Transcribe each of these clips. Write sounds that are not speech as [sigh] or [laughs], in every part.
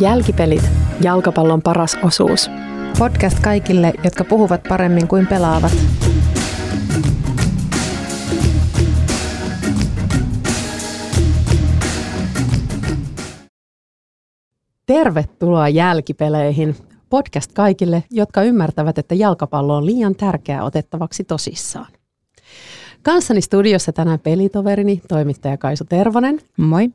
Jälkipelit, jalkapallon paras osuus. Podcast kaikille, jotka puhuvat paremmin kuin pelaavat. Tervetuloa jälkipeleihin. Podcast kaikille, jotka ymmärtävät, että jalkapallo on liian tärkeää otettavaksi tosissaan. Kanssani studiossa tänään pelitoverini, toimittaja Kaisu Tervonen. Moi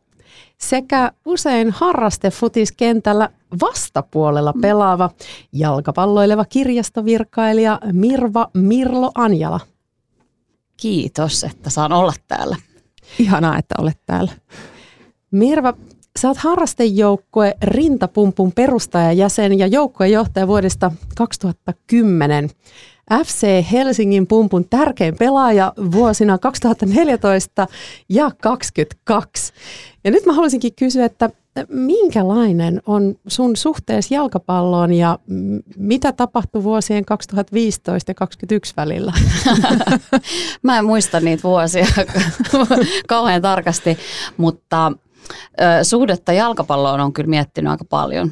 sekä usein harrastefutiskentällä vastapuolella pelaava jalkapalloileva kirjastovirkailija Mirva Mirlo Anjala. Kiitos, että saan olla täällä. Ihanaa, että olet täällä. Mirva, sä oot harrastejoukkue Rintapumpun perustajajäsen ja joukkuejohtaja vuodesta 2010. FC Helsingin pumpun tärkein pelaaja vuosina 2014 ja 2022. Ja nyt mä haluaisinkin kysyä, että minkälainen on sun suhteesi jalkapalloon ja mitä tapahtui vuosien 2015 ja 2021 välillä? [laughs] mä en muista niitä vuosia [laughs] kauhean tarkasti, mutta suhdetta jalkapalloon on kyllä miettinyt aika paljon.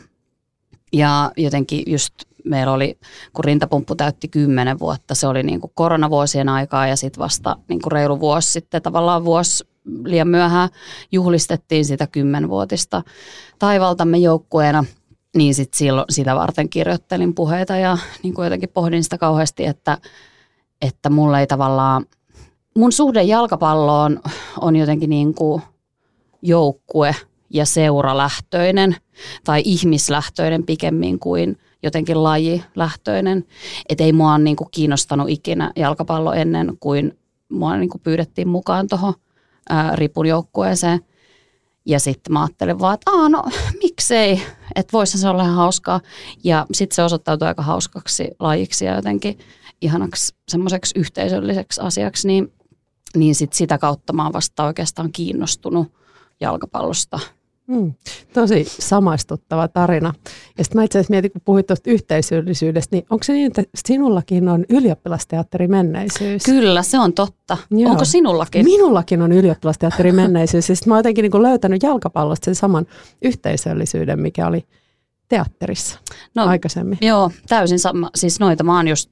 Ja jotenkin just meillä oli, kun rintapumppu täytti kymmenen vuotta, se oli niin kuin koronavuosien aikaa ja sitten vasta niin kuin reilu vuosi sitten, tavallaan vuosi liian myöhään juhlistettiin sitä kymmenvuotista taivaltamme joukkueena, niin sit silloin sitä varten kirjoittelin puheita ja niin kuin jotenkin pohdin sitä kauheasti, että, että mulla ei tavallaan, mun suhde jalkapalloon on jotenkin niin kuin joukkue ja seuralähtöinen tai ihmislähtöinen pikemmin kuin – jotenkin lajilähtöinen. Että ei mua niin kuin kiinnostanut ikinä jalkapallo ennen kuin mua niin kuin pyydettiin mukaan tuohon ripun joukkueeseen. Ja sitten mä ajattelin vaan, että Aa, no [laughs] miksei, että voisi se olla ihan hauskaa. Ja sitten se osoittautui aika hauskaksi lajiksi ja jotenkin ihanaksi semmoiseksi yhteisölliseksi asiaksi, niin, niin sit sitä kautta mä oon vasta oikeastaan kiinnostunut jalkapallosta – Mm, tosi samaistuttava tarina. Ja sitten mä itse asiassa mietin, kun puhuit tuosta yhteisöllisyydestä, niin onko se niin, että sinullakin on ylioppilasteatteri menneisyys? Kyllä, se on totta. Joo. Onko sinullakin? Minullakin on ylioppilasteatteri menneisyys. Ja sitten mä oon jotenkin niin löytänyt jalkapallosta sen saman yhteisöllisyyden, mikä oli teatterissa no, aikaisemmin. Joo, täysin sama. Siis noita mä oon just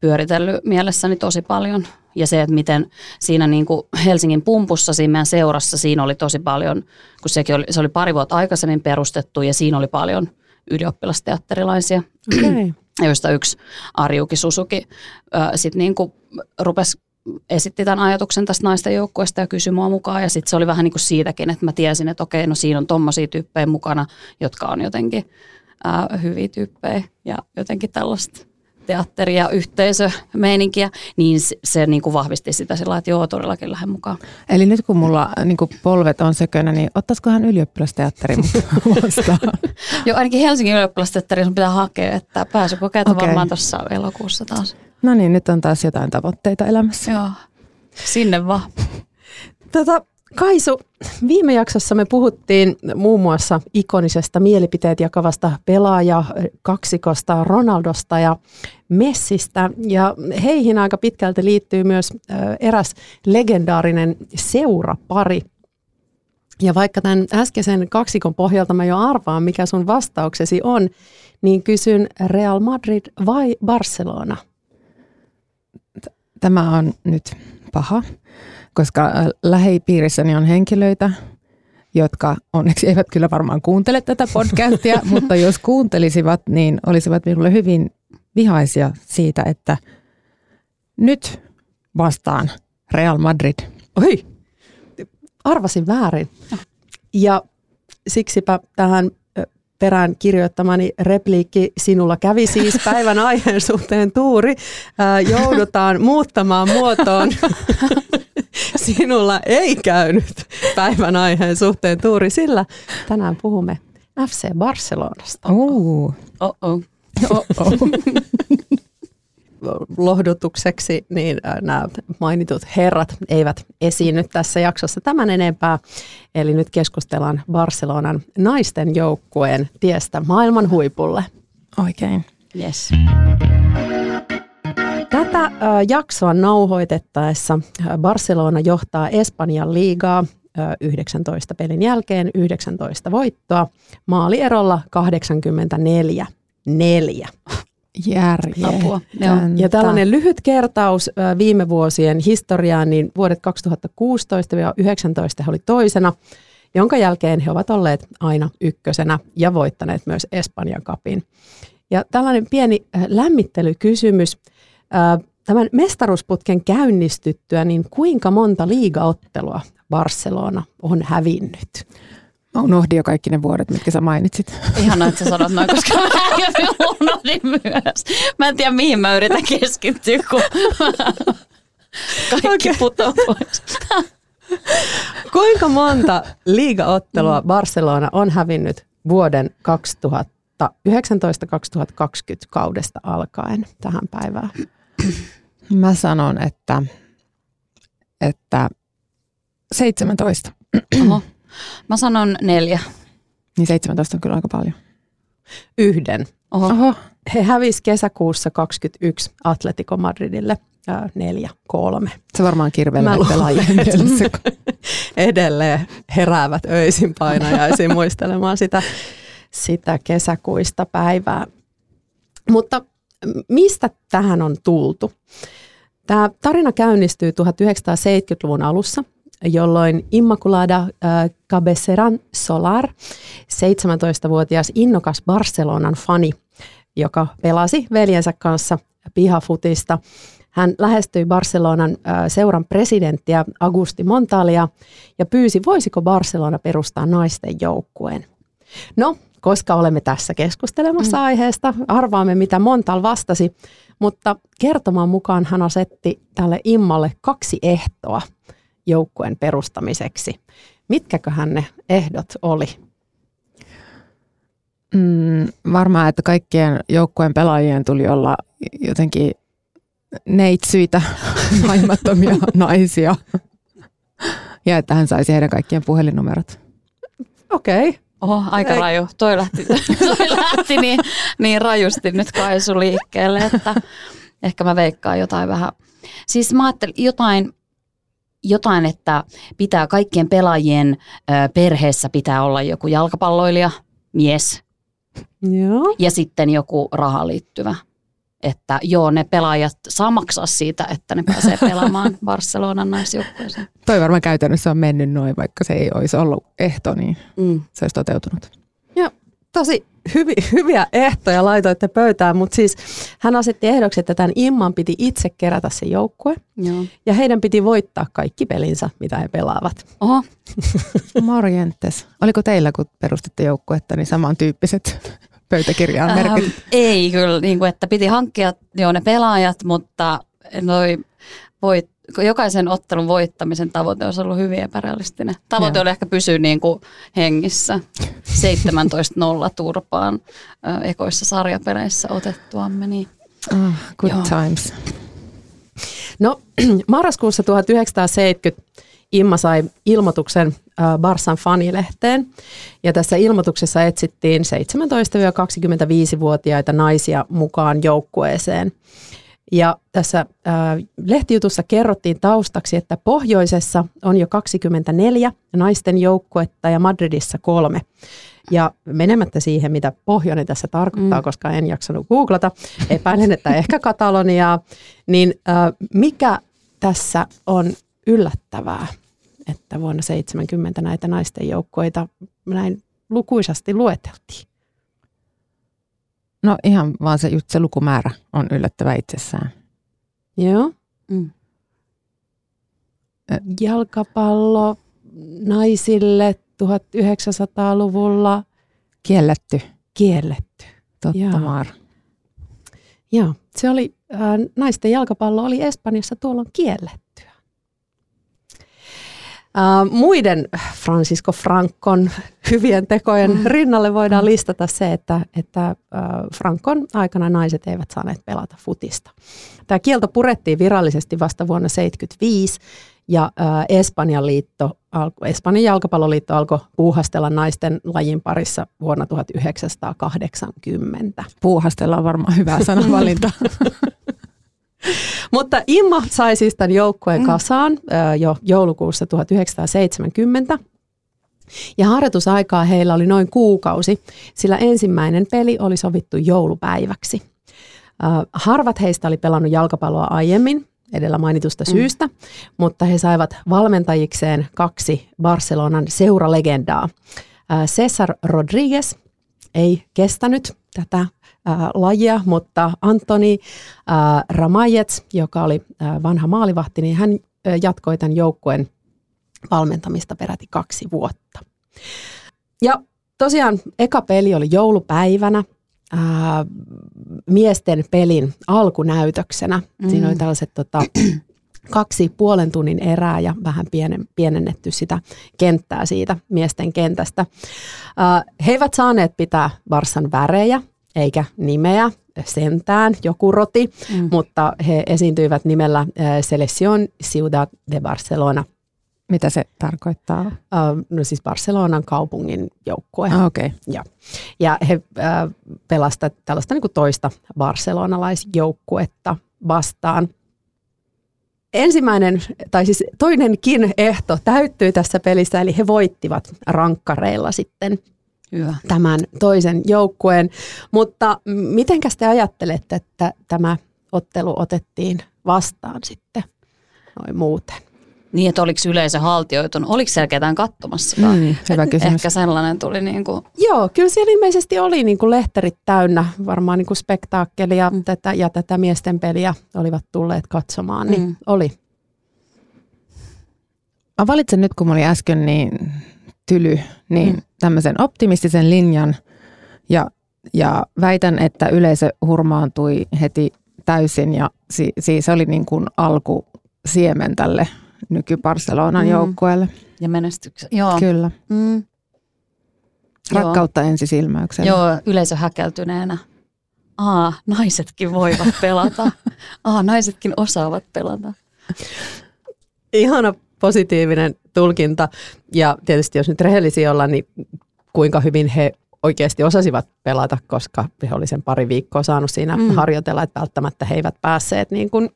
pyöritellyt mielessäni tosi paljon. Ja se, että miten siinä niin kuin Helsingin pumpussa, siinä meidän seurassa, siinä oli tosi paljon, kun sekin oli, se oli pari vuotta aikaisemmin perustettu ja siinä oli paljon ylioppilasteatterilaisia, okay. joista yksi Arjuki Susuki sitten niin kuin rupesi esitti tämän ajatuksen tästä naisten joukkueesta ja kysyi mua mukaan. Ja sitten se oli vähän niin kuin siitäkin, että mä tiesin, että okei, no siinä on tommosia tyyppejä mukana, jotka on jotenkin ää, hyviä tyyppejä ja jotenkin tällaista teatteri- ja yhteisömeininkiä, niin se, se niin kuin vahvisti sitä sillä että joo, todellakin lähden mukaan. Eli nyt kun mulla niin kuin polvet on sökönä, niin ottaisikohan ylioppilasteatteri [laughs] vastaan? joo, ainakin Helsingin ylioppilasteatteri sun pitää hakea, että pääsykokeet on okay. varmaan tuossa elokuussa taas. No niin, nyt on taas jotain tavoitteita elämässä. Joo, sinne vaan. Tota, Kaisu, viime jaksossa me puhuttiin muun muassa ikonisesta mielipiteet jakavasta pelaaja kaksikosta Ronaldosta ja Messistä. Ja heihin aika pitkälti liittyy myös eräs legendaarinen seurapari. Ja vaikka tämän äskeisen kaksikon pohjalta mä jo arvaan, mikä sun vastauksesi on, niin kysyn Real Madrid vai Barcelona? Tämä on nyt paha koska äh, lähipiirissäni on henkilöitä, jotka onneksi eivät kyllä varmaan kuuntele tätä podcastia, [laughs] mutta jos kuuntelisivat, niin olisivat minulle hyvin vihaisia siitä, että nyt vastaan Real Madrid. Oi, arvasin väärin. Ja siksipä tähän perään kirjoittamani repliikki Sinulla kävi siis [laughs] päivän aiheen suhteen tuuri. Ää, joudutaan muuttamaan muotoon [laughs] sinulla ei käynyt päivän aiheen suhteen tuuri, sillä tänään puhumme FC Barcelonasta. Uh. Oh-oh. Oh-oh. [laughs] lohdutukseksi, niin nämä mainitut herrat eivät esiinny tässä jaksossa tämän enempää. Eli nyt keskustellaan Barcelonan naisten joukkueen tiestä maailman huipulle. Oikein. Yes. Tätä jaksoa nauhoitettaessa Barcelona johtaa Espanjan liigaa 19 pelin jälkeen 19 voittoa maalierolla 84 4. Apua. Ja tällainen lyhyt kertaus viime vuosien historiaan, niin vuodet 2016-2019 he oli toisena, jonka jälkeen he ovat olleet aina ykkösenä ja voittaneet myös Espanjan kapin. Ja tällainen pieni lämmittelykysymys. Tämän mestaruusputken käynnistyttyä, niin kuinka monta liigaottelua Barcelona on hävinnyt? Mä unohdin jo kaikki ne vuodet, mitkä sä mainitsit. Ihan että sä sanot noin, koska mä unohdin myös. Mä en tiedä, mihin mä yritän keskittyä, kun kaikki okay. putoaa pois. Kuinka monta liigaottelua Barcelona on hävinnyt vuoden 2019-2020 kaudesta alkaen tähän päivään? Mä sanon, että, että 17. Oho. Mä sanon neljä. Niin 17 on kyllä aika paljon. Yhden. Oho. Oho. He hävisi kesäkuussa 21 Atletico Madridille neljä, kolme. Se varmaan kirvelee pelaajien [laughs] Edelleen heräävät öisin painajaisiin muistelemaan sitä, sitä kesäkuista päivää. Mutta mistä tähän on tultu? Tämä tarina käynnistyy 1970-luvun alussa jolloin Immaculada äh, Cabeceran Solar, 17-vuotias innokas Barcelonan fani, joka pelasi veljensä kanssa pihafutista. Hän lähestyi Barcelonan äh, seuran presidenttiä Augusti Montalia ja pyysi, voisiko Barcelona perustaa naisten joukkueen. No, koska olemme tässä keskustelemassa mm. aiheesta, arvaamme mitä Montal vastasi, mutta kertomaan mukaan hän asetti tälle Immalle kaksi ehtoa – joukkueen perustamiseksi. Mitkäköhän ne ehdot oli? Mm, varmaan, että kaikkien joukkueen pelaajien tuli olla jotenkin neitsyitä, [laughs] naimattomia [laughs] naisia. Ja että hän saisi heidän kaikkien puhelinnumerot. Okei. Okay. Oho, aika Ei. raju. Toi lähti, [laughs] toi lähti niin, niin rajusti nyt Kaisu liikkeelle, että ehkä mä veikkaan jotain vähän. Siis mä ajattelin jotain jotain, että pitää kaikkien pelaajien perheessä pitää olla joku jalkapalloilija, mies Joo. ja sitten joku rahaan liittyvä. Että joo, ne pelaajat saa maksaa siitä, että ne pääsee [laughs] pelaamaan Barcelonan naisjoukkueeseen. Toi varmaan käytännössä on mennyt noin, vaikka se ei olisi ollut ehto, niin mm. se olisi toteutunut. Joo, tosi hyvi, [laughs] hyviä ehtoja laitoitte pöytään, mutta siis hän asetti ehdoksi, että tämän Imman piti itse kerätä se joukkue. Joo. Ja heidän piti voittaa kaikki pelinsä, mitä he pelaavat. Oho. [laughs] Morjentes. Oliko teillä, kun perustitte joukkuetta, niin samantyyppiset pöytäkirjaan merkit? Ähm, ei kyllä, niin kuin, että piti hankkia jo ne pelaajat, mutta noi voit, jokaisen ottelun voittamisen tavoite olisi ollut hyvin epärealistinen. Tavoite Joo. oli ehkä pysyä niin kuin hengissä [laughs] 17-0 turpaan ö, ekoissa sarjapeleissä otettuamme. Niin. Oh, good Joo. times. No, [clears throat] marraskuussa 1970 Imma sai ilmoituksen Barsan fanilehteen. Ja tässä ilmoituksessa etsittiin 17-25-vuotiaita naisia mukaan joukkueeseen. Ja tässä äh, lehtijutussa kerrottiin taustaksi, että pohjoisessa on jo 24 naisten joukkuetta ja Madridissa kolme. Ja menemättä siihen, mitä pohjoinen tässä tarkoittaa, mm. koska en jaksanut googlata, epäilen, että ehkä Kataloniaa, niin äh, mikä tässä on yllättävää, että vuonna 70 näitä naisten joukkoita näin lukuisasti lueteltiin? No ihan vaan se, just se lukumäärä on yllättävä itsessään. Joo. Mm. Jalkapallo naisille 1900-luvulla. Kielletty. Kielletty. Totta, Joo. Maara. Joo, se oli, äh, naisten jalkapallo oli Espanjassa tuolloin kiellettyä. Uh, muiden Francisco Francon hyvien tekojen mm. rinnalle voidaan mm. listata se, että, että uh, Francon aikana naiset eivät saaneet pelata futista. Tämä kielto purettiin virallisesti vasta vuonna 1975 ja uh, Espanjan, liitto, Espanjan jalkapalloliitto alkoi puuhastella naisten lajin parissa vuonna 1980. Puuhastella on varmaan hyvä sanavalinta. [laughs] [laughs] Mutta Imma sai siis tämän joukkueen mm. kasaan jo joulukuussa 1970. Ja harjoitusaikaa heillä oli noin kuukausi, sillä ensimmäinen peli oli sovittu joulupäiväksi. Harvat heistä oli pelannut jalkapalloa aiemmin, edellä mainitusta mm. syystä, mutta he saivat valmentajikseen kaksi Barcelonan seuralegendaa. Cesar Rodriguez ei kestänyt tätä lajia, mutta Antoni äh, Ramajets, joka oli vanha maalivahti, niin hän jatkoi tämän joukkueen valmentamista peräti kaksi vuotta. Ja tosiaan eka peli oli joulupäivänä, ää, miesten pelin alkunäytöksenä. Mm. Siinä oli tällaiset tota, [clears throat] kaksi puolen tunnin erää ja vähän pienen, pienennetty sitä kenttää siitä miesten kentästä. Ää, he eivät saaneet pitää Varsan värejä, eikä nimeä sentään, joku roti, mm. mutta he esiintyivät nimellä äh, Selección Ciudad de Barcelona. Mitä se tarkoittaa? Uh, no siis Barcelonan kaupungin joukkue. Ah, okay. ja. ja he uh, pelasivat tällaista niin kuin toista barcelonalaisjoukkuetta vastaan. Ensimmäinen, tai siis toinenkin ehto täyttyi tässä pelissä, eli he voittivat rankkareilla sitten Hyvä. tämän toisen joukkueen. Mutta mitenkäs te ajattelette, että tämä ottelu otettiin vastaan sitten noin muuten? Niin, että oliko yleisö haltioitunut? Oliko siellä ketään katsomassa? Mm, hyvä kysymys. Ehkä sellainen tuli niin kuin... Joo, kyllä siellä ilmeisesti oli niin kuin lehterit täynnä, varmaan niin kuin spektaakkelia mm. tätä, ja tätä miesten peliä olivat tulleet katsomaan, niin mm. oli. Mä valitsen nyt, kun mä olin äsken niin tyly, niin mm. tämmöisen optimistisen linjan ja, ja väitän, että yleisö hurmaantui heti täysin ja si, siis oli niin kuin alku siemen tälle nyky-Barcelonan mm. joukkueelle. Ja menestyksen, joo. Kyllä. Mm. Rakkautta joo. ensisilmäyksellä. Joo, yleisö häkeltyneenä. Aa, naisetkin voivat pelata. [laughs] Aa, naisetkin osaavat pelata. Ihana positiivinen tulkinta. Ja tietysti jos nyt rehellisiä ollaan, niin kuinka hyvin he oikeasti osasivat pelata, koska he oli sen pari viikkoa saanut siinä mm. harjoitella, että välttämättä he eivät päässeet niin kuin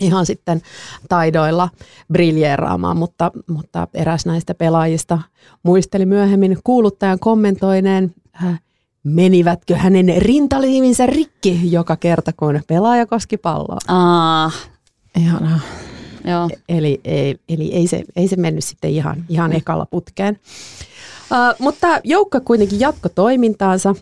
ihan sitten taidoilla briljeeraamaan, mutta, mutta eräs näistä pelaajista muisteli myöhemmin kuuluttajan kommentoineen, äh, menivätkö hänen rintaliivinsä rikki joka kerta, kun pelaaja koski palloa. Ah, ihanaa. Joo. Eli, ei, eli ei, se, ei se mennyt sitten ihan, ihan mm. ekalla putkeen. Uh, mutta joukko kuitenkin jatko toimintaansa.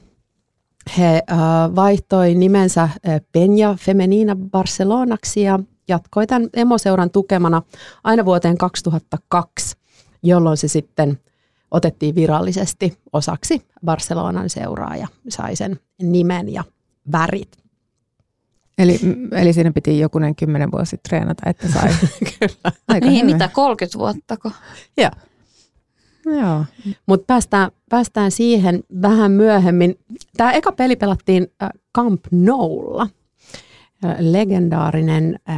He uh, vaihtoi nimensä Peña Femenina Barcelonaksi ja jatkoi tämän emoseuran tukemana aina vuoteen 2002, jolloin se sitten otettiin virallisesti osaksi Barcelonan seuraa ja sai sen nimen ja värit. Eli, eli siinä piti jokunen kymmenen vuosi treenata, että sai. [laughs] Kyllä. Aika niin, hyvä. mitä, 30 vuottako? Joo. Joo. Mutta päästään, päästään siihen vähän myöhemmin. Tämä eka peli pelattiin äh, Camp Noulla. Äh, legendaarinen äh,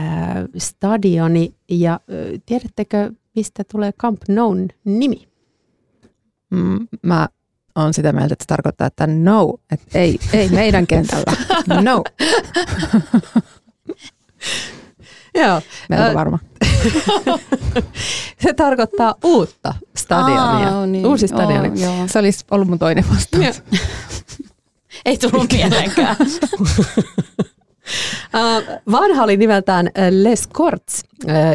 stadioni. Ja äh, tiedättekö, mistä tulee Camp Noun nimi? Mm, mä on sitä mieltä, että se tarkoittaa, että no, että ei, ei meidän kentällä, no. [laughs] Joo. Melko varma. [laughs] se tarkoittaa uutta stadionia. Aa, niin. Uusi stadioni. Oh, se olisi ollut mun toinen vastaus. [laughs] ei tullut mielenkään. vanha oli nimeltään Les Corts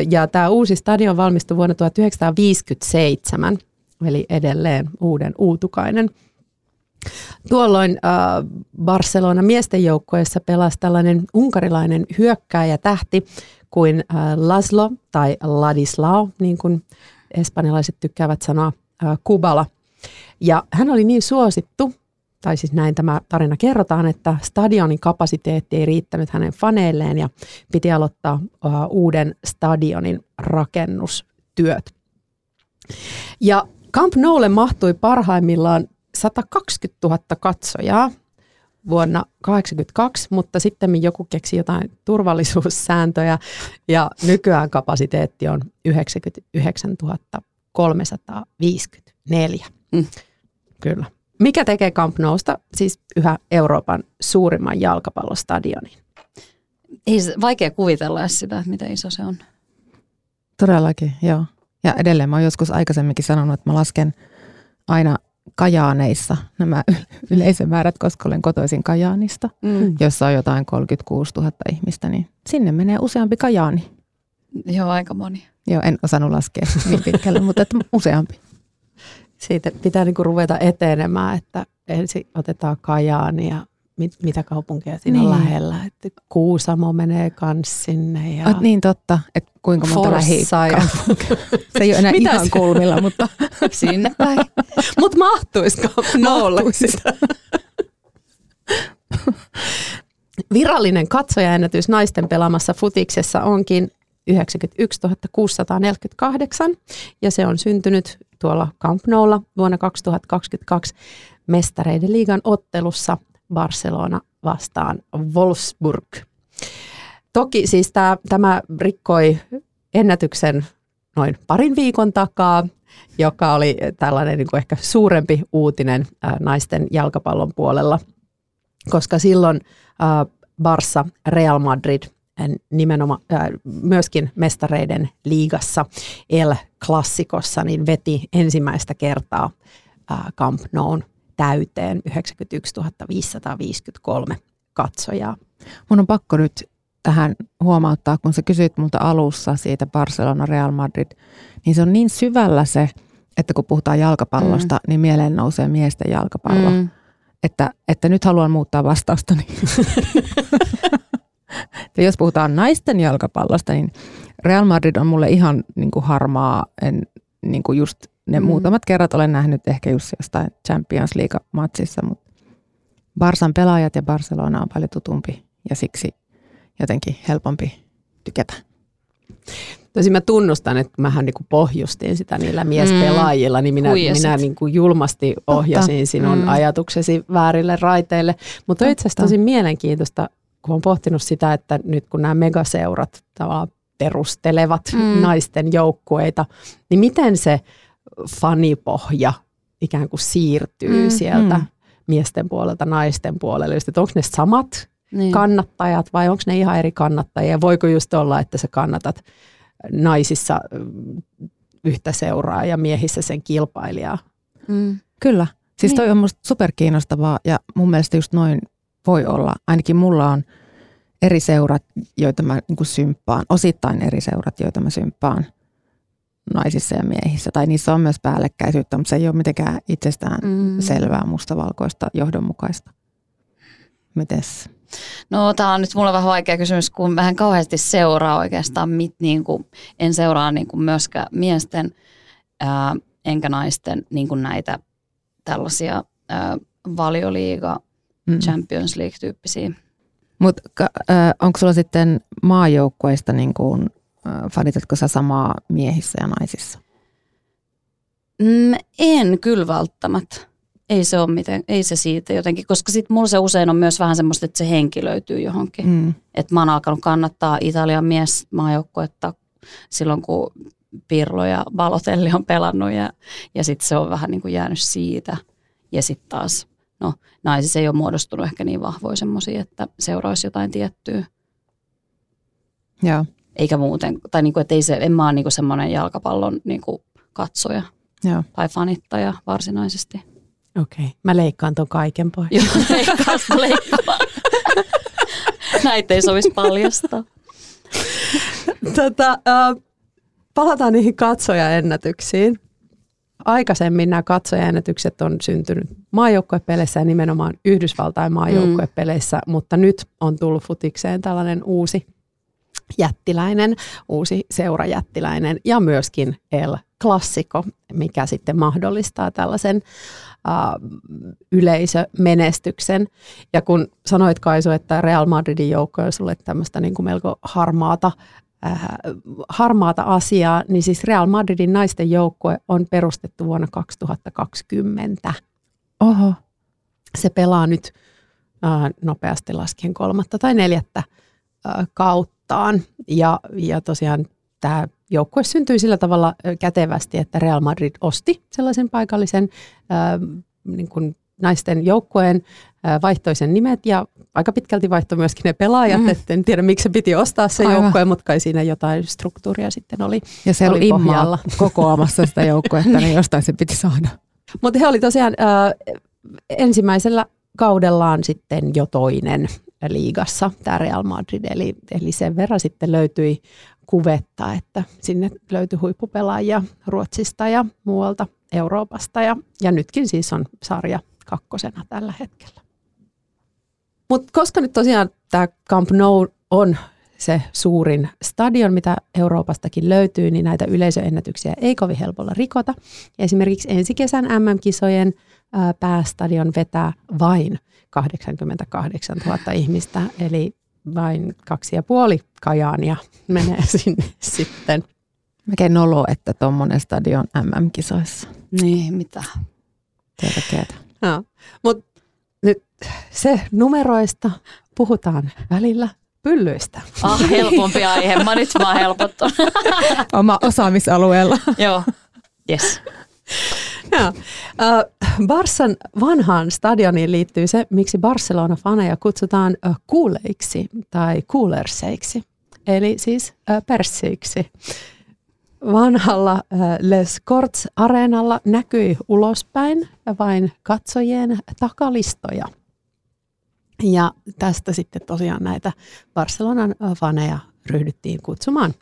ja tämä uusi stadion valmistui vuonna 1957 eli edelleen uuden uutukainen. Tuolloin äh, Barcelona miesten joukkueessa pelasi tällainen unkarilainen hyökkääjä tähti kuin äh, Laszlo tai Ladislao, niin kuin espanjalaiset tykkäävät sanoa, äh, Kubala. Ja hän oli niin suosittu, tai siis näin tämä tarina kerrotaan, että stadionin kapasiteetti ei riittänyt hänen faneilleen ja piti aloittaa uh, uuden stadionin rakennustyöt. Ja Camp Noulle mahtui parhaimmillaan 120 000 katsojaa vuonna 1982, mutta sitten joku keksi jotain turvallisuussääntöjä ja nykyään kapasiteetti on 99 354. Mm. Kyllä. Mikä tekee Camp Nousta siis yhä Euroopan suurimman jalkapallostadionin? Ei, vaikea kuvitella sitä, että miten iso se on. Todellakin, joo. Ja edelleen mä oon joskus aikaisemminkin sanonut, että mä lasken aina Kajaaneissa nämä [laughs] yleisömäärät, koska olen kotoisin Kajaanista, mm. jossa on jotain 36 000 ihmistä, niin sinne menee useampi Kajaani. Joo, aika moni. Joo, en osannut laskea niin pitkälle, mutta että useampi. Siitä pitää niinku ruveta etenemään, että ensin otetaan Kajaani ja mit, mitä kaupunkeja siinä niin. on lähellä. Että Kuusamo menee kans sinne. Ja... Ot, niin totta, että kuinka monta ja... [laughs] Se ei ole enää ihan se... kulmilla, mutta [laughs] sinne päin. [laughs] Mutta mahtuisiko sitä? Virallinen katsojaennätys naisten pelaamassa futiksessa onkin 91 648 ja se on syntynyt tuolla Camp Noulla vuonna 2022 mestareiden liigan ottelussa Barcelona vastaan Wolfsburg. Toki siis tämä, tämä rikkoi ennätyksen noin parin viikon takaa, joka oli tällainen niin kuin ehkä suurempi uutinen ää, naisten jalkapallon puolella, koska silloin ää, Barça, Real Madrid nimenomaan ää, myöskin mestareiden liigassa El Classicossa niin veti ensimmäistä kertaa ää, Camp Noun täyteen 91 553 katsojaa. Mun on pakko nyt tähän huomauttaa, kun sä kysyit multa alussa siitä Barcelona Real Madrid, niin se on niin syvällä se, että kun puhutaan jalkapallosta, mm. niin mieleen nousee miesten jalkapallo. Mm. Että, että nyt haluan muuttaa vastausta. [laughs] ja jos puhutaan naisten jalkapallosta, niin Real Madrid on mulle ihan niin kuin harmaa, en, niin kuin just ne mm. muutamat kerrat olen nähnyt ehkä just jostain Champions League-matsissa, mutta Barsan pelaajat ja Barcelona on paljon tutumpi ja siksi jotenkin helpompi tykätä. Tosin mä tunnustan, että mähän niin pohjustin sitä niillä miespelaajilla, niin minä, minä niin kuin julmasti ohjasin Totta. sinun mm. ajatuksesi väärille raiteille. Mutta itse asiassa tosi mielenkiintoista, kun olen pohtinut sitä, että nyt kun nämä megaseurat tavallaan perustelevat mm. naisten joukkueita, niin miten se fanipohja ikään kuin siirtyy mm, sieltä mm. miesten puolelta naisten puolelle. Just, että onko ne samat niin. kannattajat vai onko ne ihan eri kannattajia? Voiko just olla, että sä kannatat naisissa mm, yhtä seuraa ja miehissä sen kilpailijaa? Mm. Kyllä. Siis toi niin. on musta superkiinnostavaa ja mun mielestä just noin voi olla. Ainakin mulla on eri seurat, joita mä niin symppaan. Osittain eri seurat, joita mä symppaan – naisissa ja miehissä, tai niissä on myös päällekkäisyyttä, mutta se ei ole mitenkään itsestään mm. selvää mustavalkoista johdonmukaista. Mites? No tämä on nyt mulle vähän vaikea kysymys, kun vähän kauheasti seuraa oikeastaan, mit, niin kuin, en seuraa niin kuin myöskään miesten ää, enkä naisten niin kuin näitä tällaisia ää, valioliiga, mm. Champions League-tyyppisiä. Mutta onko sulla sitten maajoukkueista niin kuin fanitatko sä samaa miehissä ja naisissa? Mm, en kyllä välttämättä. Ei se ole miten, ei se siitä jotenkin, koska sitten mulla se usein on myös vähän semmoista, että se henki löytyy johonkin. Mm. Että mä oon alkanut kannattaa Italian mies maajoukkuetta silloin, kun Pirlo ja Balotelli on pelannut ja, ja sitten se on vähän niin kuin jäänyt siitä. Ja sitten taas, no naisissa ei ole muodostunut ehkä niin vahvoja semmoisia, että seuraisi jotain tiettyä. Joo eikä muuten, tai niin kuin, että ei se, en mä ole niin semmoinen jalkapallon niin kuin katsoja Joo. tai fanittaja varsinaisesti. Okei, okay. mä leikkaan ton kaiken pois. Joo, leikkaan, leikkaan. [laughs] Näitä ei sovisi paljastaa. Tota, palataan niihin katsojaennätyksiin. Aikaisemmin nämä katsojaennätykset on syntynyt maajoukkuepeleissä ja nimenomaan Yhdysvaltain maajoukkuepeleissä, mm. mutta nyt on tullut futikseen tällainen uusi jättiläinen, uusi seurajättiläinen ja myöskin El Classico, mikä sitten mahdollistaa tällaisen uh, yleisömenestyksen. Ja kun sanoit Kaisu, että Real Madridin joukko on sulle tämmöistä niin kuin melko harmaata äh, harmaata asiaa, niin siis Real Madridin naisten joukkue on perustettu vuonna 2020. Oho. Se pelaa nyt äh, nopeasti laskien kolmatta tai neljättä äh, kauttaan. Ja, ja tosiaan tämä joukkue syntyi sillä tavalla äh, kätevästi, että Real Madrid osti sellaisen paikallisen äh, niin kuin naisten joukkueen vaihtoisen nimet ja aika pitkälti vaihtoi myöskin ne pelaajat, mm. että en tiedä miksi se piti ostaa se joukkue, mutta kai siinä jotain struktuuria sitten oli Ja se oli, oli kokoamassa sitä joukkuetta, niin jostain se piti saada. Mutta he oli tosiaan äh, ensimmäisellä kaudellaan sitten jo toinen liigassa, tämä Real Madrid, eli, eli sen verran sitten löytyi kuvetta, että sinne löytyi huippupelaajia Ruotsista ja muualta Euroopasta ja, ja nytkin siis on sarja kakkosena tällä hetkellä. Mutta koska nyt tosiaan tämä Camp Nou on se suurin stadion, mitä Euroopastakin löytyy, niin näitä yleisöennätyksiä ei kovin helpolla rikota. Esimerkiksi ensi kesän MM-kisojen päästadion vetää vain 88 000 ihmistä, eli vain kaksi ja puoli kajaania menee [laughs] sinne sitten. Mäkin nolo, että tuommoinen stadion MM-kisoissa. Niin, mitä? Tiedä. No, mutta nyt se numeroista puhutaan välillä pyllyistä. Ah, helpompi aihe. Mä nyt mä helpottunut. Oma osaamisalueella. Joo, yes. Ja, äh, Barsan vanhaan stadioniin liittyy se, miksi Barcelona-faneja kutsutaan äh, kuuleiksi tai kuulerseiksi, eli siis äh, persseiksi. Vanhalla Les Corts-areenalla näkyi ulospäin vain katsojien takalistoja. Ja tästä sitten tosiaan näitä Barcelonan faneja ryhdyttiin kutsumaan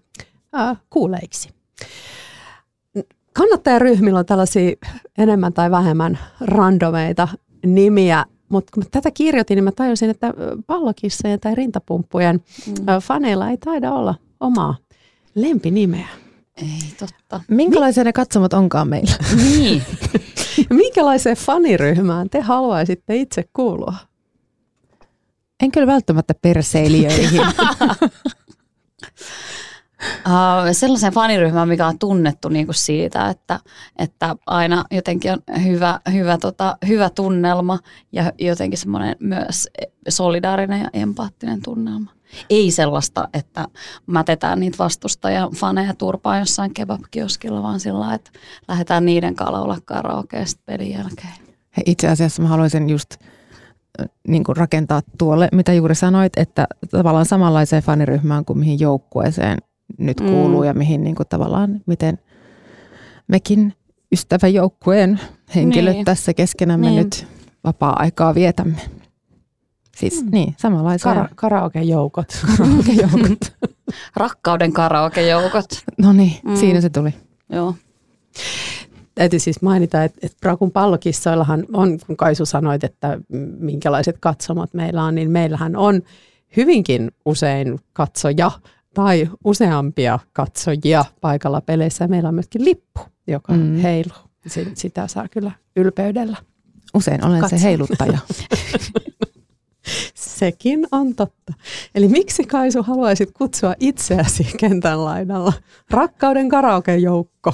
kuuleiksi. Kannattajaryhmillä on tällaisia enemmän tai vähemmän randomeita nimiä, mutta kun mä tätä kirjoitin, niin mä tajusin, että pallokissojen tai rintapumppujen mm. faneilla ei taida olla omaa lempinimeä. Ei totta. Minkälaisia ne katsomot onkaan meillä? Niin. [laughs] Minkälaiseen faniryhmään te haluaisitte itse kuulua? En kyllä välttämättä perseilijöihin. [laughs] Uh, sellaisen faniryhmään, mikä on tunnettu niin kuin siitä, että, että aina jotenkin on hyvä, hyvä, tota, hyvä tunnelma ja jotenkin semmoinen myös solidaarinen ja empaattinen tunnelma. Ei sellaista, että mätetään niitä vastustajan faneja turpaa jossain kebabkioskilla, vaan sillä että lähdetään niiden kalailla karaokeesta pelin jälkeen. He, itse asiassa mä haluaisin just niin kuin rakentaa tuolle, mitä juuri sanoit, että tavallaan samanlaiseen faniryhmään kuin mihin joukkueeseen nyt kuuluu mm. ja mihin niin kuin tavallaan, miten mekin ystäväjoukkueen henkilöt niin. tässä keskenämme niin. nyt vapaa-aikaa vietämme. Siis mm. niin, samanlaisia. Kara- karaoke-joukot. [laughs] Karaoke-joukot. [laughs] Rakkauden karaoke-joukot. No niin, mm. siinä se tuli. Joo. Täytyy siis mainita, että, että Prakun pallokissoillahan on, kun Kaisu sanoit, että minkälaiset katsomot meillä on, niin meillähän on hyvinkin usein katsoja tai useampia katsojia paikalla peleissä. Meillä on myöskin lippu, joka mm. heiluu. Sitä saa kyllä ylpeydellä. Usein olen Katso. se heiluttaja. [laughs] Sekin on totta. Eli miksi Kaisu haluaisit kutsua itseäsi kentän laidalla? Rakkauden karaokejoukko.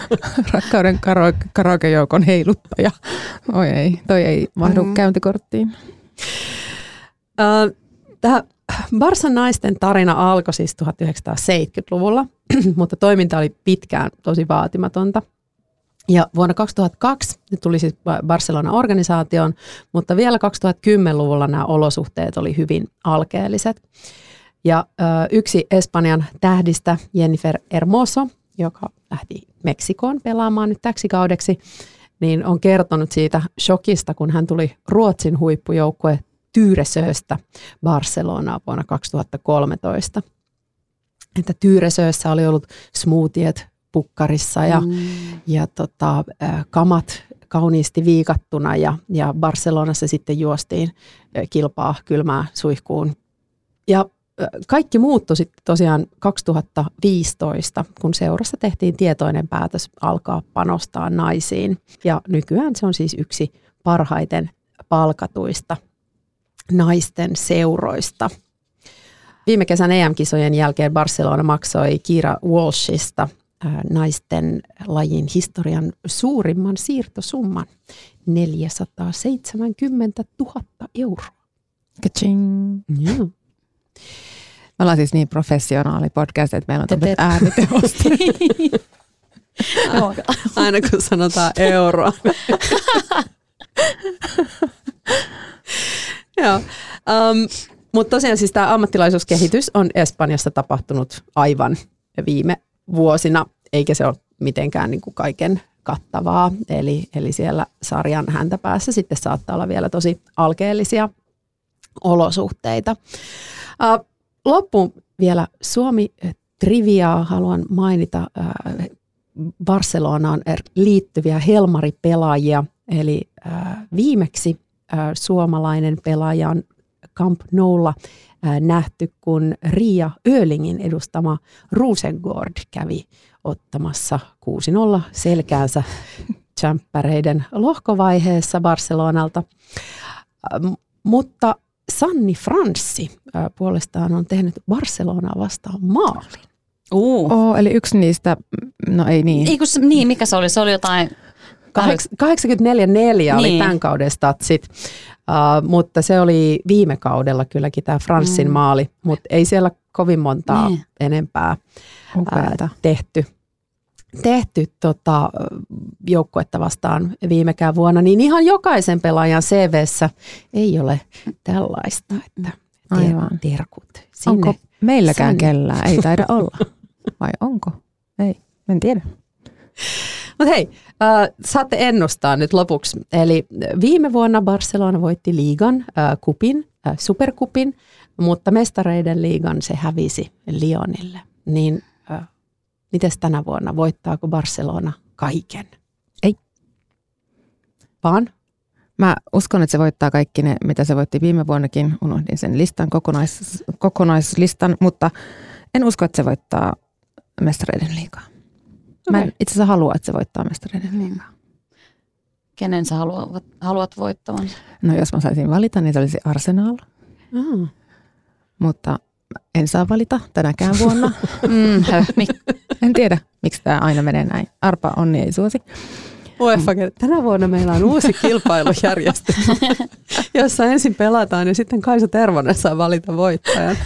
[laughs] Rakkauden karaoke, karaokejoukon heiluttaja. Oi ei, toi ei mahdu mm. käyntikorttiin. Uh, Tämä Barsan naisten tarina alkoi siis 1970-luvulla, [clears throat] mutta toiminta oli pitkään tosi vaatimatonta. Ja vuonna 2002 ne tuli siis Barcelona-organisaatioon, mutta vielä 2010-luvulla nämä olosuhteet oli hyvin alkeelliset. Ja ö, yksi Espanjan tähdistä, Jennifer Hermoso, joka lähti Meksikoon pelaamaan nyt täksi kaudeksi, niin on kertonut siitä shokista, kun hän tuli Ruotsin huippujoukkue Tyyresööstä Barcelonaa vuonna 2013. Että Tyyresöössä oli ollut smoothiet pukkarissa ja, mm. ja tota, kamat kauniisti viikattuna ja, ja Barcelonassa sitten juostiin kilpaa kylmää suihkuun. Ja kaikki muuttui sitten tosiaan 2015, kun seurassa tehtiin tietoinen päätös alkaa panostaa naisiin. Ja nykyään se on siis yksi parhaiten palkatuista naisten seuroista. viime kesän EM-kisojen jälkeen Barcelona maksoi Kira Walshista naisten lajin historian suurimman siirtosumman 470 000 euroa. Kaching. Joo. Me ollaan siis niin professionaali podcast, että meillä on tämmöiset äänitehosta. [laughs] Aina kun sanotaan euroa. [laughs] [laughs] Joo. Um, Mutta tosiaan siis tämä ammattilaisuuskehitys on Espanjassa tapahtunut aivan viime vuosina, eikä se ole mitenkään niin kuin kaiken kattavaa. Eli, eli siellä sarjan häntä päässä sitten saattaa olla vielä tosi alkeellisia olosuhteita. Uh, loppuun vielä Suomi triviaa haluan mainita uh, Barcelonaan liittyviä helmaripelaajia. Eli uh, viimeksi suomalainen pelaaja on Camp Noulla nähty, kun Ria Öölingin edustama Rosengård kävi ottamassa 6-0 selkäänsä tsemppäreiden lohkovaiheessa Barcelonalta. Mutta Sanni Franssi puolestaan on tehnyt Barcelonaa vastaan maalin. Uh. Oh, eli yksi niistä, no ei niin. Ei, kun, niin, mikä se oli? Se oli jotain... 84-4 niin. oli tämän kauden statsit. Uh, mutta se oli viime kaudella kylläkin tämä Franssin mm. maali, mutta ei siellä kovin montaa niin. enempää uh, tehty tehty tota, joukkuetta vastaan viimekään vuonna, niin ihan jokaisen pelaajan CVssä ei ole tällaista, että Aivan. terkut sinne. Onko meilläkään sinne. kellään? Ei taida olla. Vai onko? Ei, en tiedä. Mutta hei, äh, saatte ennustaa nyt lopuksi. Eli viime vuonna Barcelona voitti liigan, äh, kupin, äh, superkupin, mutta mestareiden liigan se hävisi Lyonille. Niin äh, miten tänä vuonna, voittaako Barcelona kaiken? Ei. Vaan? Mä uskon, että se voittaa kaikki ne, mitä se voitti viime vuonnakin. Unohdin sen listan, kokonais, kokonaislistan, mutta en usko, että se voittaa mestareiden liigaa. Mä en itse asiassa halua, että se voittaa mestareiden liigaa. Kenen sä haluat, haluat voittavan? No jos mä saisin valita, niin se olisi Arsenal. Mm. Mutta en saa valita tänäkään vuonna. [laughs] mm, [laughs] en tiedä, miksi tämä aina menee näin. Arpa onni ei suosi. UEFA, tänä vuonna meillä on uusi kilpailujärjestelmä, [laughs] jossa ensin pelataan ja sitten Kaisa Tervonen saa valita voittajan.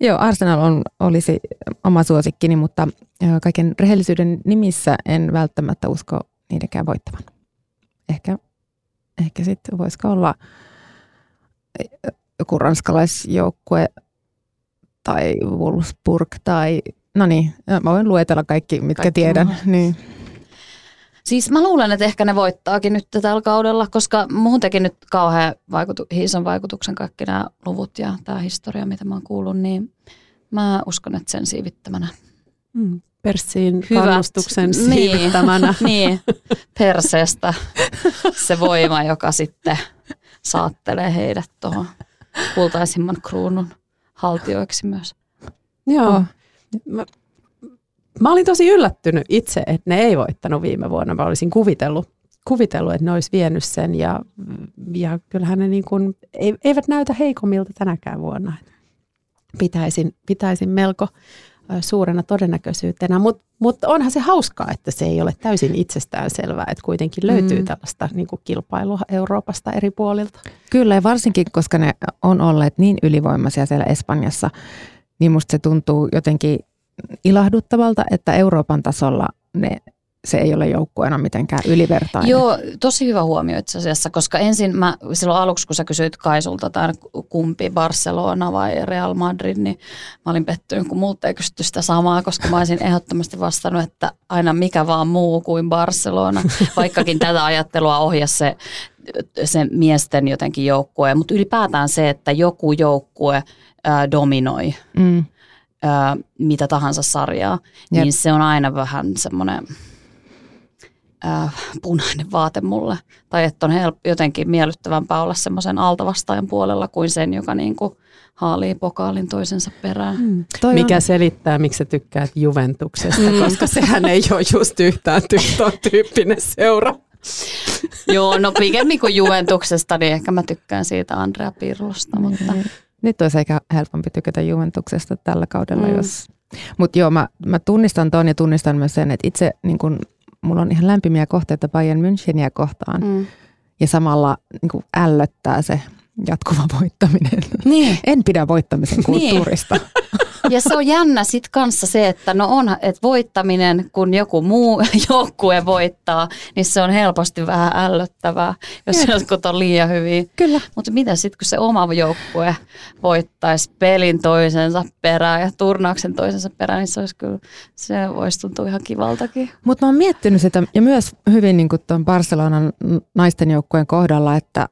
Joo, Arsenal on, olisi oma suosikkini, mutta kaiken rehellisyyden nimissä en välttämättä usko niidenkään voittavan. Ehkä, ehkä sitten voisiko olla joku ranskalaisjoukkue tai Wolfsburg tai, no niin, mä voin luetella kaikki, mitkä kaikki tiedän. Niin. Siis mä luulen, että ehkä ne voittaakin nyt tällä kaudella, koska muun teki nyt kauhean vaikutu, ison vaikutuksen kaikki nämä luvut ja tämä historia, mitä mä oon kuullut, niin mä uskon, että sen siivittämänä. Mm. Perssiin kannustuksen niin. siivittämänä. Niin, [laughs] niin, perseestä se voima, joka sitten saattelee heidät tuohon kultaisimman kruunun haltioiksi myös. Joo. Oh. Mä, mä olin tosi yllättynyt itse, että ne ei voittanut viime vuonna. Mä olisin kuvitellut, kuvitellut että ne olisi vienyt sen ja, ja kyllähän ne niin kuin, eivät näytä heikomilta tänäkään vuonna. Pitäisin, pitäisin melko suurena todennäköisyytenä, mutta mut onhan se hauskaa, että se ei ole täysin itsestään selvää, että kuitenkin löytyy mm. tällaista niin kuin kilpailua Euroopasta eri puolilta. Kyllä ja varsinkin, koska ne on olleet niin ylivoimaisia siellä Espanjassa, niin musta se tuntuu jotenkin ilahduttavalta, että Euroopan tasolla ne se ei ole joukkueena mitenkään ylivertainen. Joo, tosi hyvä huomio itse asiassa, koska ensin mä silloin aluksi, kun sä kysyit Kaisulta tämän kumpi, Barcelona vai Real Madrid, niin mä olin pettynyt, kun multa ei kysytty sitä samaa, koska mä olisin ehdottomasti vastannut, että aina mikä vaan muu kuin Barcelona, [laughs] vaikkakin tätä ajattelua ohjasi se, se miesten jotenkin joukkue, mutta ylipäätään se, että joku joukkue ää, dominoi. Mm. Ää, mitä tahansa sarjaa, Jep. niin se on aina vähän semmoinen äh, punainen vaate mulle. Tai että on help, jotenkin miellyttävämpää olla semmoisen altavastaajan puolella kuin sen, joka niin kuin haalii pokaalin toisensa perään. Mm. Mikä on. selittää, miksi sä tykkäät Juventuksesta, mm. koska sehän ei ole just yhtään ty- [laughs] tyyppinen seura. Joo, no pikemmin kuin Juventuksesta, niin ehkä mä tykkään siitä Andrea Pirlosta. Mutta... Niin, Nyt olisi ehkä helpompi tykätä Juventuksesta tällä kaudella, Mm. jos... Mutta joo, mä, mä tunnistan ton ja tunnistan myös sen, että itse niin kun, mulla on ihan lämpimiä kohteita Bayern Müncheniä kohtaan. Mm. Ja samalla niin kun ällöttää se jatkuva voittaminen. Niin. En pidä voittamisen kulttuurista. [laughs] Ja se on jännä sitten kanssa se, että no onhan, että voittaminen, kun joku muu [laughs] joukkue voittaa, niin se on helposti vähän ällöttävää, jos Jep. jotkut on liian hyviä. Kyllä. Mutta mitä sitten, kun se oma joukkue voittaisi pelin toisensa perään ja turnauksen toisensa perään, niin se olisi kyllä, se voisi tuntua ihan kivaltakin. Mutta mä oon miettinyt sitä ja myös hyvin niin tuon Barcelonan naisten joukkueen kohdalla, että,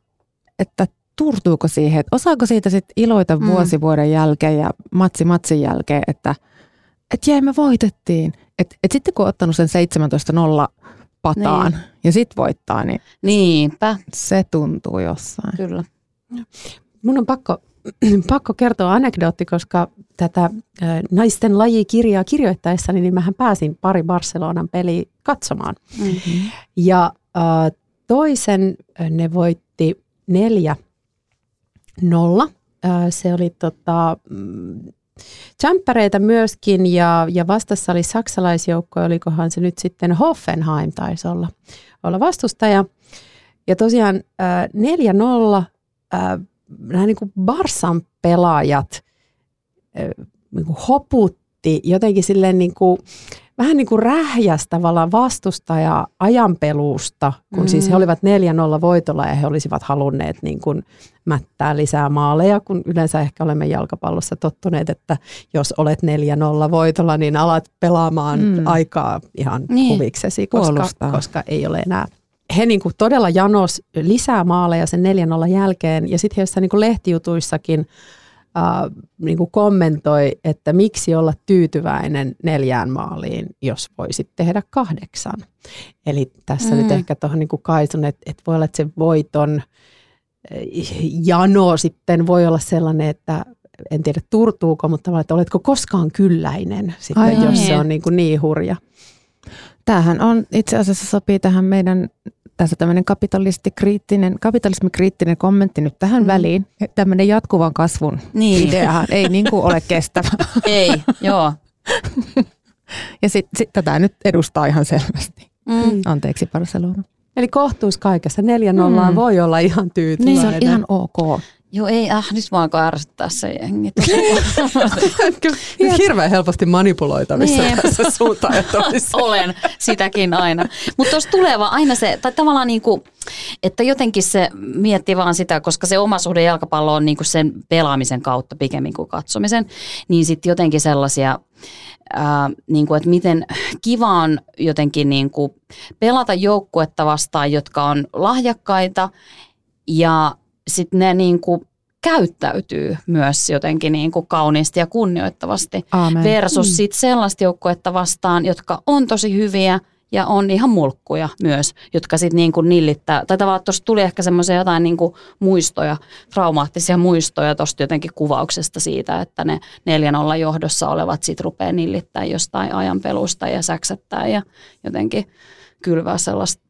että turtuuko siihen, että osaako siitä sitten iloita Mm. vuosi vuoden jälkeen ja matsi matsin jälkeen, että et jee, me voitettiin. Et, et sitten kun on ottanut sen 17-0 pataan Niin. ja sitten voittaa, niin Niinpä, se tuntuu jossain. kyllä. Mun on pakko, [clears throat] pakko kertoa anekdootti, koska tätä ö, naisten lajikirjaa kirjoittaessani, niin mähän pääsin pari Barcelonan peliä katsomaan. Mm. Ja äh, toisen äh, ne voitti neljä nolla. Äh, se oli tota, mm, jämppäreitä myöskin ja, ja vastassa oli saksalaisjoukko, olikohan se nyt sitten Hoffenheim taisi olla, olla vastustaja. Ja tosiaan äh, 4-0 äh, nämä niin kuin Barsan pelaajat äh, niin kuin hoputti jotenkin silleen niin kuin, vähän niin kuin rähjäs tavallaan vastustaja ajanpeluusta, kun mm. siis he olivat 4-0 voitolla ja he olisivat halunneet niin kuin mättää lisää maaleja, kun yleensä ehkä olemme jalkapallossa tottuneet, että jos olet 4-0 voitolla, niin alat pelaamaan mm. Mm. aikaa ihan Niin. niin. huviksesi, koska, Puolustaa. koska ei ole enää he niin kuin todella janos lisää maaleja sen 4-0 jälkeen ja sitten he jossain niin kuin lehtijutuissakin äh, niin kuin kommentoi, että miksi olla tyytyväinen neljään maaliin, jos voisit tehdä kahdeksan. Eli tässä Mm. nyt ehkä tuohon niin kaisun, että, että voi olla, että se voiton äh, jano sitten voi olla sellainen, että en tiedä turtuuko, mutta tavallaan, että oletko koskaan kylläinen sitten, Ai jos niin. se on niin, kuin niin hurja. Tämähän on itse asiassa sopii tähän meidän tässä tämmöinen kapitalistikriittinen, kapitalismikriittinen kommentti nyt tähän Mm. väliin. Tämmöinen jatkuvan kasvun Niin, ideahan ei niin kuin ole kestävä. [laughs] ei, joo. [laughs] Ja sitten sit tätä nyt edustaa ihan selvästi. Mm. Anteeksi Barcelona. Eli kohtuus kaikessa. Neljä nollaa Mm. voi olla ihan tyytyväinen. Niin se on ihan ok. Joo, ei, äh, nyt mä alkoi ärsyttää se jengi. [laughs] Kyllä, hirveän helposti manipuloitavissa Niin. tässä suuntaan. [laughs] Olen sitäkin aina. Mutta tuossa tulee vaan aina se, tai tavallaan niin kuin, että jotenkin se miettii vaan sitä, koska se oma suhde jalkapallo on niin kuin sen pelaamisen kautta pikemmin kuin katsomisen, niin sitten jotenkin sellaisia, ää, niin kuin, että miten kiva on jotenkin niin kuin pelata joukkuetta vastaan, jotka on lahjakkaita ja sitten ne niin kuin käyttäytyy myös jotenkin niin kuin kauniisti ja kunnioittavasti Aamen. versus Mm. sit sellaista joukkuetta vastaan, jotka on tosi hyviä ja on ihan mulkkuja myös, jotka sitten niin kuin nillittää. Tai tavallaan tuossa tuli ehkä semmoisia jotain niin kuin muistoja, traumaattisia muistoja tuosta jotenkin kuvauksesta siitä, että ne 4-0 johdossa olevat sitten rupeaa nillittää jostain ajanpelusta ja säksättää ja jotenkin kylvää sellaista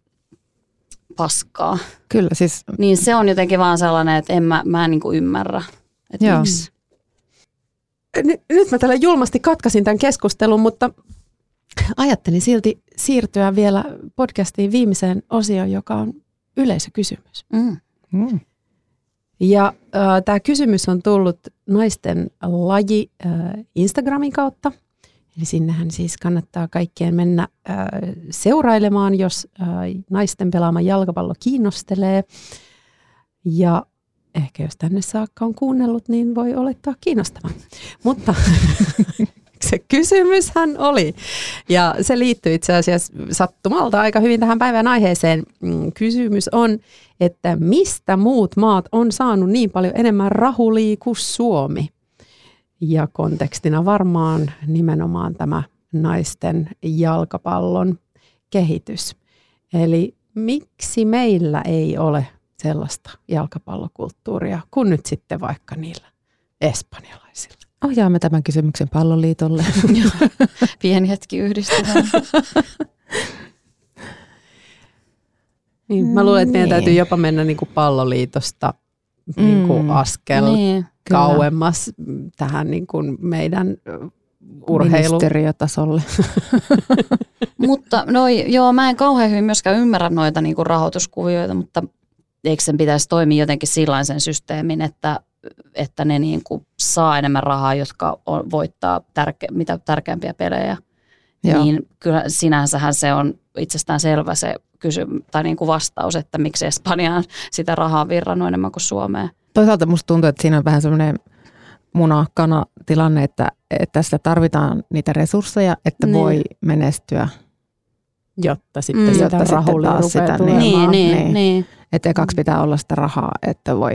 paskaa. Kyllä siis, Niin se on jotenkin vaan sellainen, että en mä, mä en niin kuin ymmärrä, että Joo. miksi. N- nyt mä tällä julmasti katkasin tämän keskustelun, mutta ajattelin silti siirtyä vielä podcastiin viimeiseen osioon, joka on yleisökysymys. Mm. mm, Ja äh, tämä kysymys on tullut naisten laji äh, Instagramin kautta. Eli sinnehän siis kannattaa kaikkien mennä äh, seurailemaan, jos äh, naisten pelaama jalkapallo kiinnostelee. Ja ehkä jos tänne saakka on kuunnellut, niin voi olettaa kiinnostava. Mutta [laughs] se kysymyshän oli, ja se liittyy itse asiassa sattumalta aika hyvin tähän päivän aiheeseen. Mm, Kysymys on, että mistä muut maat on saanut niin paljon enemmän rahulia kuin Suomi? Ja kontekstina varmaan nimenomaan tämä naisten jalkapallon kehitys. Eli miksi meillä ei ole sellaista jalkapallokulttuuria kuin nyt sitten vaikka niillä espanjalaisilla? ohjaamme tämän kysymyksen palloliitolle. [laughs] Pieni hetki yhdistetään. Niin, mä luulen, että meidän Niin. täytyy jopa mennä niin kuin palloliitosta niin kuin Mm. askel niin. Kyllä. kauemmas tähän niin kuin meidän urheilu. Ministeriötasolle. [laughs] mutta no joo, mä en kauhean hyvin myöskään ymmärrä noita niin kuin rahoituskuvioita, mutta eikö sen pitäisi toimia jotenkin sellaisen systeemin, että, että ne niin kuin saa enemmän rahaa, jotka on, voittaa tärke, mitä tärkeämpiä pelejä. Joo. Niin kyllä sinänsähän se on itsestään selvä se kysy, tai niin kuin vastaus, että miksi Espanjaan sitä rahaa virrannut enemmän kuin Suomeen. Toisaalta musta tuntuu, että siinä on vähän semmoinen munakana tilanne, että, että tässä tarvitaan niitä resursseja, että niin. voi menestyä. Jotta sitten mm. sitä jotta rahulla sitä, niin, niin, niin, niin. niin. Että ekaksi pitää olla sitä rahaa, että voi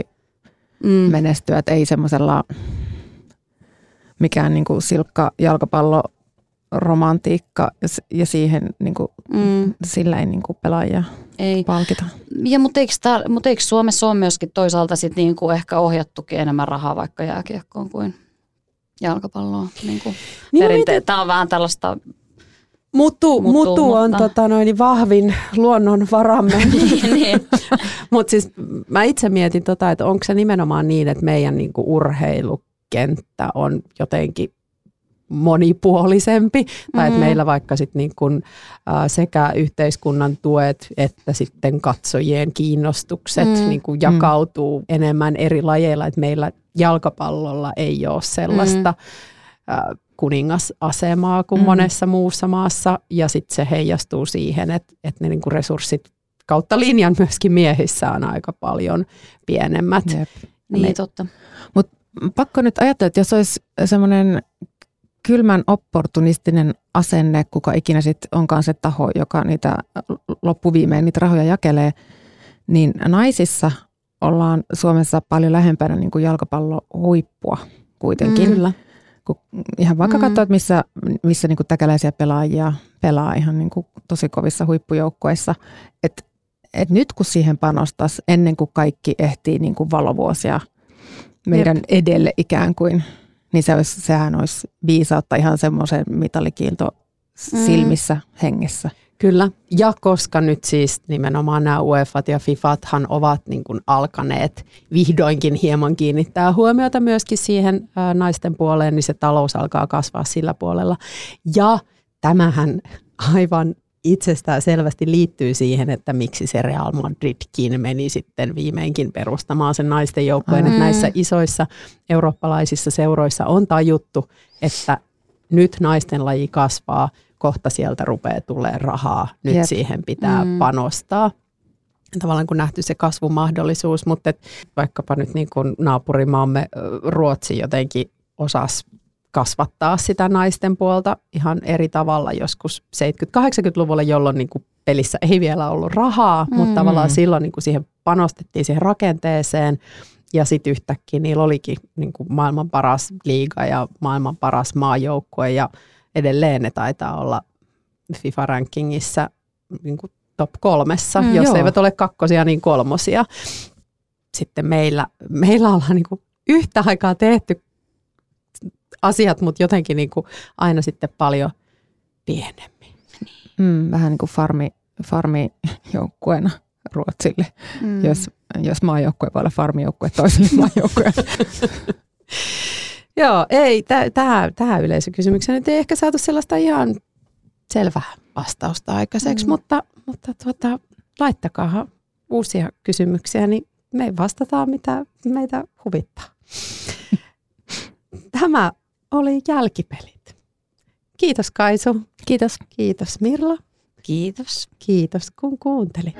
mm. menestyä. Että ei semmoisella mikään niin kuin silkka jalkapallo romantiikka ja siihen niin kuin, mm. sillä ei niin kuin pelaajia ei. palkita. Ja, mutta, eikö tää, mutta eikö Suomessa ole myöskin toisaalta sit niin kuin ehkä ohjattukin enemmän rahaa vaikka jääkiekkoon kuin jalkapalloon? Niin kuin niin perinte- Tämä on vähän tällaista Mutu, mutu, mutu on mutta... tota, noin, vahvin luonnon varamme. [laughs] niin, [laughs] niin. Mutta siis mä itse mietin, tota, että onko se nimenomaan niin, että meidän niinku, urheilukenttä on jotenkin monipuolisempi, mm-hmm. tai että mm-hmm. meillä vaikka sit niin kun, äh, sekä yhteiskunnan tuet että sitten katsojien kiinnostukset mm-hmm. niin kun jakautuu mm-hmm. enemmän eri lajeilla, että meillä jalkapallolla ei ole sellaista mm-hmm. äh, kuningasasemaa kuin mm-hmm. monessa muussa maassa, ja sitten se heijastuu siihen, että, että ne niin kun resurssit kautta linjan myöskin miehissä on aika paljon pienemmät. Jep. Niin, me, totta. Mutta pakko nyt ajatella, että jos olisi semmoinen kylmän opportunistinen asenne, kuka ikinä sitten onkaan se taho, joka niitä loppuviimeen niitä rahoja jakelee, niin naisissa ollaan Suomessa paljon lähempänä niin kuin jalkapallohuippua kuitenkin. Mm, kyllä. Kun ihan vaikka mm. katsoa, missä, missä niin kuin täkäläisiä pelaajia pelaa ihan niin kuin tosi kovissa huippujoukkoissa. Et, et nyt kun siihen panostas ennen kuin kaikki ehtii niin kuin valovuosia meidän Jep. edelle ikään kuin, niin se olisi, sehän olisi viisautta ihan semmoisen mitalikiilto mm. silmissä mm. hengessä. Kyllä, ja koska nyt siis nimenomaan nämä UEFat ja FIFAthan ovat niin kuin alkaneet vihdoinkin hieman kiinnittää huomiota myöskin siihen ää, naisten puoleen, niin se talous alkaa kasvaa sillä puolella. Ja tämähän aivan itsestään selvästi liittyy siihen, että miksi se Real Madridkin meni sitten viimeinkin perustamaan sen naisten joukkueen. Mm. Näissä isoissa eurooppalaisissa seuroissa on tajuttu, että nyt naisten laji kasvaa, kohta sieltä rupeaa tulee rahaa, nyt Jep. siihen pitää mm. panostaa. Tavallaan kun nähty se kasvumahdollisuus, mutta et vaikkapa nyt niin kuin naapurimaamme Ruotsi jotenkin osasi kasvattaa sitä naisten puolta ihan eri tavalla joskus 70-80-luvulla, jolloin niin kuin pelissä ei vielä ollut rahaa, mutta tavallaan silloin niin kuin siihen panostettiin siihen rakenteeseen ja sitten yhtäkkiä niillä olikin niin kuin maailman paras liiga ja maailman paras maajoukkue ja edelleen ne taitaa olla FIFA-rankingissa niin kuin top kolmessa, mm, jos joo. eivät ole kakkosia, niin kolmosia. Sitten meillä, meillä ollaan niin kuin yhtä aikaa tehty asiat, mutta jotenkin niin kuin aina sitten paljon pienemmin. Mm, vähän niin kuin farmi, farmijoukkueena Ruotsille, mm. jos, jos maajoukkue voi olla farmijoukkue toiselle [laughs] maajoukkueelle. Joo, ei, tähän, tähän yleisökysymykseen nyt ei ehkä saatu sellaista ihan selvää vastausta aikaiseksi, mm. mutta, mutta tuota, laittakaa uusia kysymyksiä, niin me vastataan, mitä meitä huvittaa. [laughs] Tämä oli jälkipelit. Kiitos Kaisu. Kiitos. Kiitos Mirla. Kiitos. Kiitos kun kuuntelit.